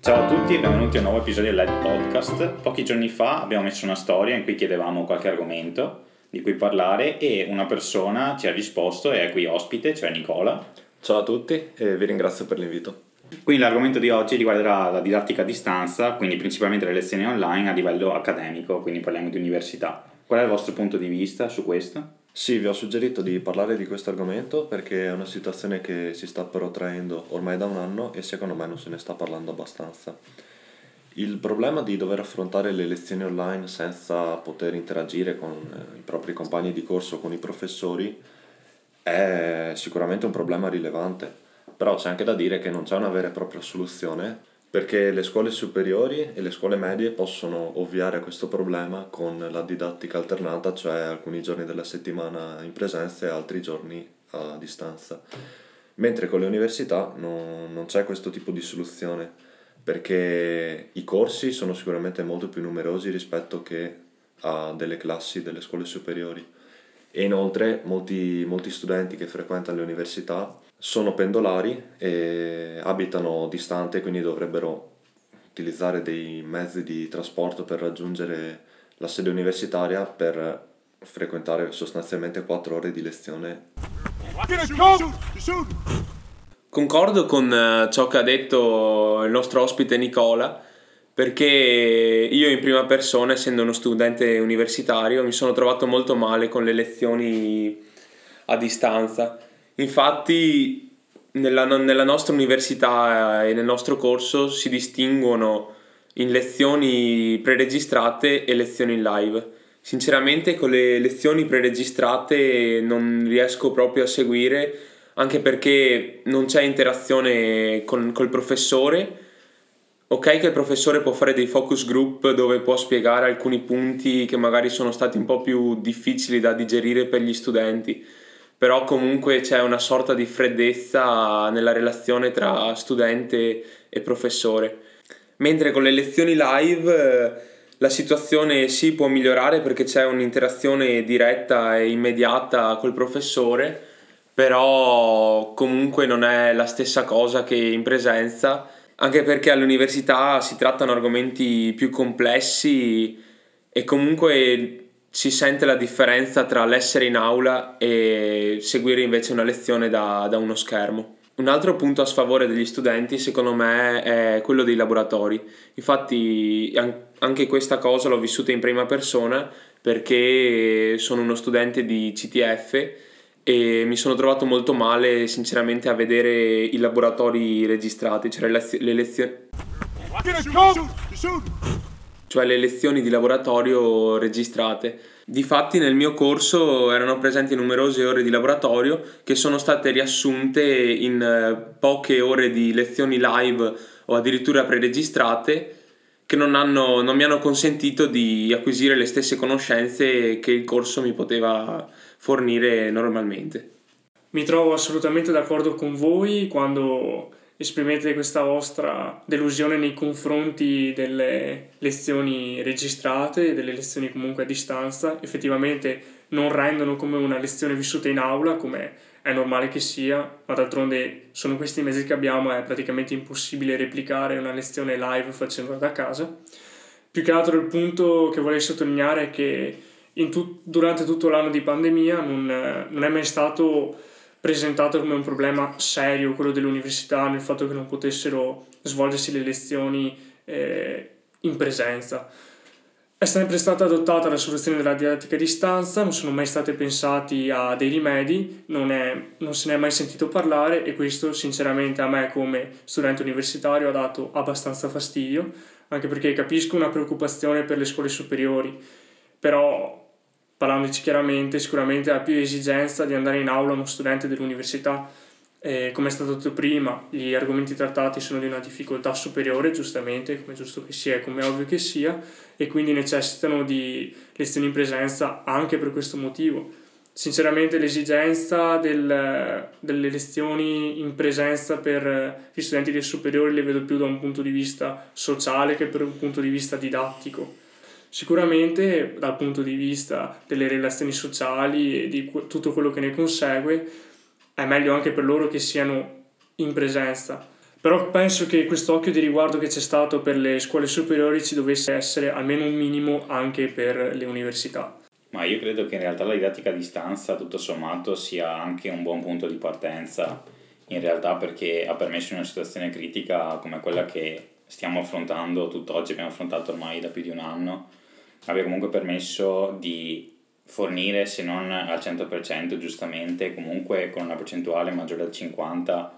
Ciao a tutti e benvenuti a un nuovo episodio del Live Podcast. Pochi giorni fa abbiamo messo una storia in cui chiedevamo qualche argomento di cui parlare e una persona ci ha risposto e è qui ospite, cioè Nicola. Ciao a tutti e vi ringrazio per l'invito. Quindi l'argomento di oggi riguarderà la didattica a distanza, quindi principalmente le lezioni online a livello accademico, quindi parliamo di università. Qual è il vostro punto di vista su questo? Sì, vi ho suggerito di parlare di questo argomento perché è una situazione che si sta protraendo ormai da un anno e secondo me non se ne sta parlando abbastanza. Il problema di dover affrontare le lezioni online senza poter interagire con eh, i propri compagni di corso, con i professori, è sicuramente un problema rilevante però c'è anche da dire che non c'è una vera e propria soluzione perché le scuole superiori e le scuole medie possono ovviare a questo problema con la didattica alternata, cioè alcuni giorni della settimana in presenza e altri giorni a distanza. Mentre con le università non, non c'è questo tipo di soluzione perché i corsi sono sicuramente molto più numerosi rispetto che a delle classi delle scuole superiori e inoltre molti, molti studenti che frequentano le università sono pendolari e abitano distante, quindi dovrebbero utilizzare dei mezzi di trasporto per raggiungere la sede universitaria per frequentare sostanzialmente 4 ore di lezione. Concordo con eh, ciò che ha detto il nostro ospite Nicola, perché io in prima persona, essendo uno studente universitario, mi sono trovato molto male con le lezioni a distanza Infatti nella, nella nostra università e nel nostro corso si distinguono in lezioni preregistrate e lezioni live. Sinceramente con le lezioni preregistrate non riesco proprio a seguire anche perché non c'è interazione con col professore. Ok che il professore può fare dei focus group dove può spiegare alcuni punti che magari sono stati un po' più difficili da digerire per gli studenti, però comunque c'è una sorta di freddezza nella relazione tra studente e professore. Mentre con le lezioni live eh, la situazione si può migliorare perché c'è un'interazione diretta e immediata col professore, però comunque non è la stessa cosa che in presenza, anche perché all'università si trattano argomenti più complessi e comunque si sente la differenza tra l'essere in aula e seguire invece una lezione da, da uno schermo. Un altro punto a sfavore degli studenti secondo me è quello dei laboratori. Infatti anche questa cosa l'ho vissuta in prima persona perché sono uno studente di CTF e mi sono trovato molto male sinceramente a vedere i laboratori registrati, cioè le lezioni cioè le lezioni di laboratorio registrate. Difatti nel mio corso erano presenti numerose ore di laboratorio che sono state riassunte in eh, poche ore di lezioni live o addirittura preregistrate che non, hanno, non mi hanno consentito di acquisire le stesse conoscenze che il corso mi poteva fornire normalmente. Mi trovo assolutamente d'accordo con voi quando esprimete questa vostra delusione nei confronti delle lezioni registrate delle lezioni comunque a distanza, effettivamente non rendono come una lezione vissuta in aula, come è normale che sia, ma d'altronde sono questi mesi che abbiamo, è praticamente impossibile replicare una lezione live facendola da casa. Più che altro il punto che vorrei sottolineare è che tut- durante tutto l'anno di pandemia non, non è mai stato presentato come un problema serio quello dell'università nel fatto che non potessero svolgersi le lezioni eh, in presenza. È sempre stata adottata la soluzione della didattica a distanza, non sono mai stati pensati a dei rimedi, non, è, non se ne è mai sentito parlare e questo sinceramente a me come studente universitario ha dato abbastanza fastidio, anche perché capisco una preoccupazione per le scuole superiori, però parlandoci chiaramente, sicuramente ha più esigenza di andare in aula uno studente dell'università Eh, come è stato detto prima, gli argomenti trattati sono di una difficoltà superiore, giustamente, come giusto che sia e come ovvio che sia, e quindi necessitano di lezioni in presenza anche per questo motivo. Sinceramente l'esigenza del, delle lezioni in presenza per gli studenti del superiore le vedo più da un punto di vista sociale che per un punto di vista didattico. Sicuramente dal punto di vista delle relazioni sociali e di tutto quello che ne consegue è meglio anche per loro che siano in presenza. Però penso che questo occhio di riguardo che c'è stato per le scuole superiori ci dovesse essere almeno un minimo anche per le università. Ma io credo che in realtà la didattica a distanza, tutto sommato, sia anche un buon punto di partenza, in realtà perché ha permesso in una situazione critica come quella che stiamo affrontando tutt'oggi, abbiamo affrontato ormai da più di un anno, abbia comunque permesso di fornire, se non al 100% giustamente, comunque con una percentuale maggiore del 50%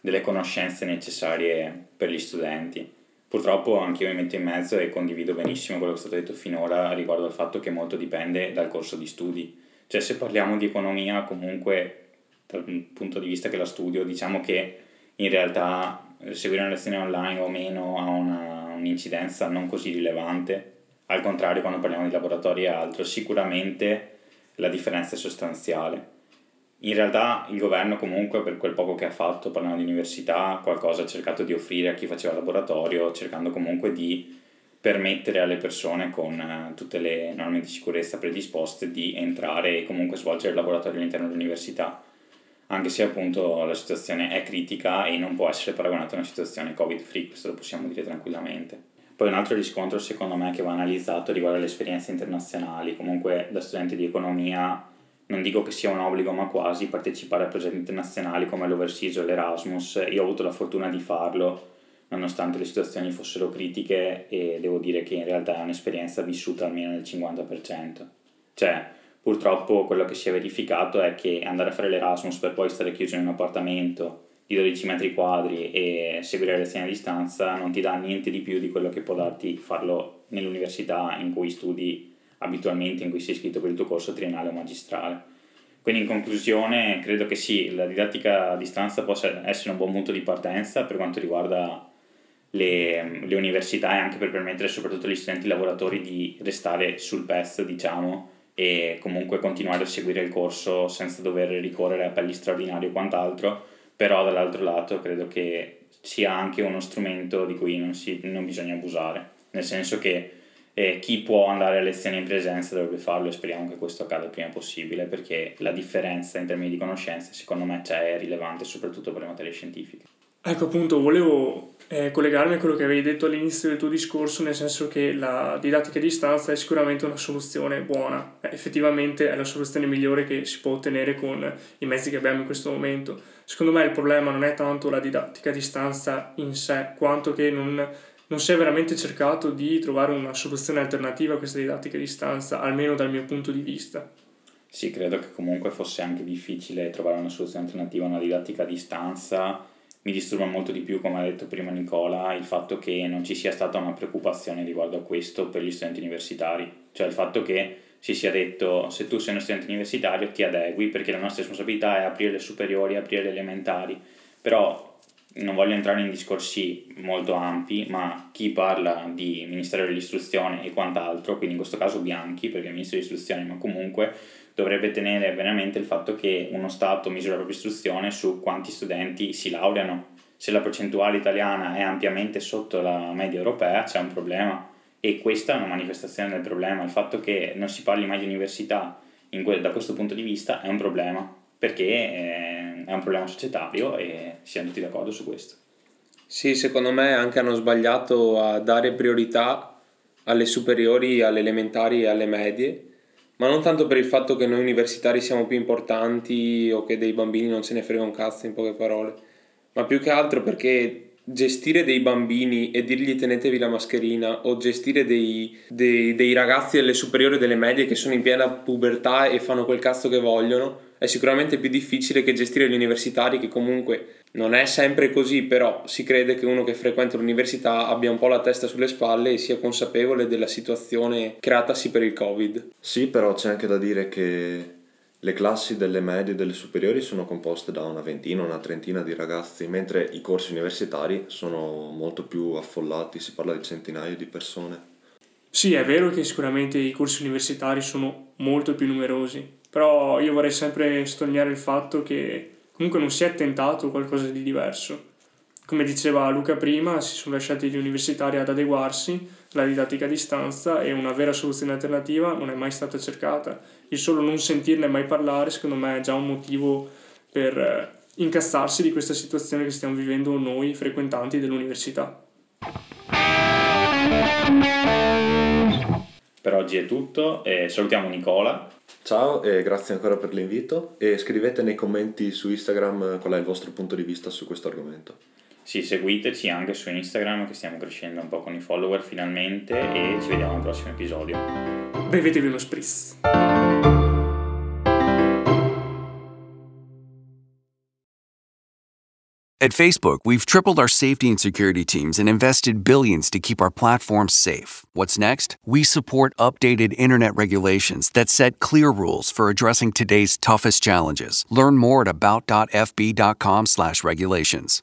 delle conoscenze necessarie per gli studenti. Purtroppo anche io mi metto in mezzo e condivido benissimo quello che è stato detto finora riguardo al fatto che molto dipende dal corso di studi. Cioè se parliamo di economia comunque dal punto di vista che la studio diciamo che in realtà eh, seguire una lezione online o meno ha una, un'incidenza non così rilevante al contrario, quando parliamo di laboratori e altro, sicuramente la differenza è sostanziale. In realtà il governo comunque per quel poco che ha fatto, parlando di università, qualcosa ha cercato di offrire a chi faceva laboratorio, cercando comunque di permettere alle persone con eh, tutte le norme di sicurezza predisposte di entrare e comunque svolgere il laboratorio all'interno dell'università, anche se appunto la situazione è critica e non può essere paragonata a una situazione covid free, questo lo possiamo dire tranquillamente. Poi un altro riscontro secondo me che va analizzato riguarda le esperienze internazionali, comunque da studente di economia non dico che sia un obbligo ma quasi partecipare a progetti internazionali come l'Overseas o l'Erasmus, io ho avuto la fortuna di farlo nonostante le situazioni fossero critiche e devo dire che in realtà è un'esperienza vissuta almeno nel 50%. Cioè, purtroppo quello che si è verificato è che andare a fare l'Erasmus per poi stare chiuso in un appartamento di 12 metri quadri e seguire le lezioni a distanza non ti dà niente di più di quello che può darti farlo nell'università in cui studi abitualmente, in cui sei iscritto per il tuo corso triennale o magistrale. Quindi in conclusione credo che sì, la didattica a distanza possa essere un buon punto di partenza per quanto riguarda le, le università e anche per permettere soprattutto agli studenti lavoratori di restare sul pezzo, diciamo, e comunque continuare a seguire il corso senza dover ricorrere a appelli straordinari o quant'altro, però dall'altro lato credo che sia anche uno strumento di cui non, si, non bisogna abusare, nel senso che eh, chi può andare a lezioni in presenza dovrebbe farlo e speriamo che questo accada il prima possibile perché la differenza in termini di conoscenze secondo me c'è, è rilevante soprattutto per le materie scientifiche. Ecco appunto, volevo eh, collegarmi a quello che avevi detto all'inizio del tuo discorso, nel senso che la didattica a distanza è sicuramente una soluzione buona, eh, effettivamente è la soluzione migliore che si può ottenere con i mezzi che abbiamo in questo momento. Secondo me il problema non è tanto la didattica a distanza in sé, quanto che non, non si è veramente cercato di trovare una soluzione alternativa a questa didattica a distanza, almeno dal mio punto di vista. Sì, credo che comunque fosse anche difficile trovare una soluzione alternativa a una didattica a distanza mi disturba molto di più, come ha detto prima Nicola, il fatto che non ci sia stata una preoccupazione riguardo a questo per gli studenti universitari, cioè il fatto che si sia detto se tu sei uno studente universitario ti adegui perché la nostra responsabilità è aprire le superiori, aprire le elementari, però non voglio entrare in discorsi molto ampi, ma chi parla di Ministero dell'Istruzione e quant'altro, quindi in questo caso Bianchi, perché è Ministro dell'Istruzione, ma comunque dovrebbe tenere veramente il fatto che uno Stato misura la propria istruzione su quanti studenti si laureano. Se la percentuale italiana è ampiamente sotto la media europea c'è un problema e questa è una manifestazione del problema. Il fatto che non si parli mai di università que- da questo punto di vista è un problema perché eh, è un problema societario e siamo tutti d'accordo su questo. Sì, secondo me anche hanno sbagliato a dare priorità alle superiori, alle elementari e alle medie ma non tanto per il fatto che noi universitari siamo più importanti o che dei bambini non se ne frega un cazzo in poche parole, ma più che altro perché gestire dei bambini e dirgli tenetevi la mascherina o gestire dei, dei, dei ragazzi delle superiori e delle medie che sono in piena pubertà e fanno quel cazzo che vogliono è sicuramente più difficile che gestire gli universitari che comunque non è sempre così, però si crede che uno che frequenta l'università abbia un po' la testa sulle spalle e sia consapevole della situazione creatasi per il Covid. Sì, però c'è anche da dire che Le classi delle medie e delle superiori sono composte da una ventina, una trentina di ragazzi, mentre i corsi universitari sono molto più affollati, si parla di centinaia di persone. Sì, è vero che sicuramente i corsi universitari sono molto più numerosi, però io vorrei sempre sottolineare il fatto che comunque non si è tentato qualcosa di diverso. Come diceva Luca prima, si sono lasciati gli universitari ad adeguarsi alla didattica a distanza e una vera soluzione alternativa non è mai stata cercata. Il solo non sentirne mai parlare, secondo me, è già un motivo per eh, incazzarsi di questa situazione che stiamo vivendo noi frequentanti dell'università. Per oggi è tutto, e salutiamo Nicola. Ciao e grazie ancora per l'invito e scrivete nei commenti su Instagram qual è il vostro punto di vista su questo argomento. Sì, seguiteci anche su Instagram che stiamo crescendo un po' con i follower finalmente e ci vediamo al prossimo episodio. Bevetevi uno spritz. At Facebook, we've tripled our safety and security teams and invested billions to keep our platforms safe. What's next? We support updated internet regulations that set clear rules for addressing today's toughest challenges. Learn more at about.fb.com/regulations.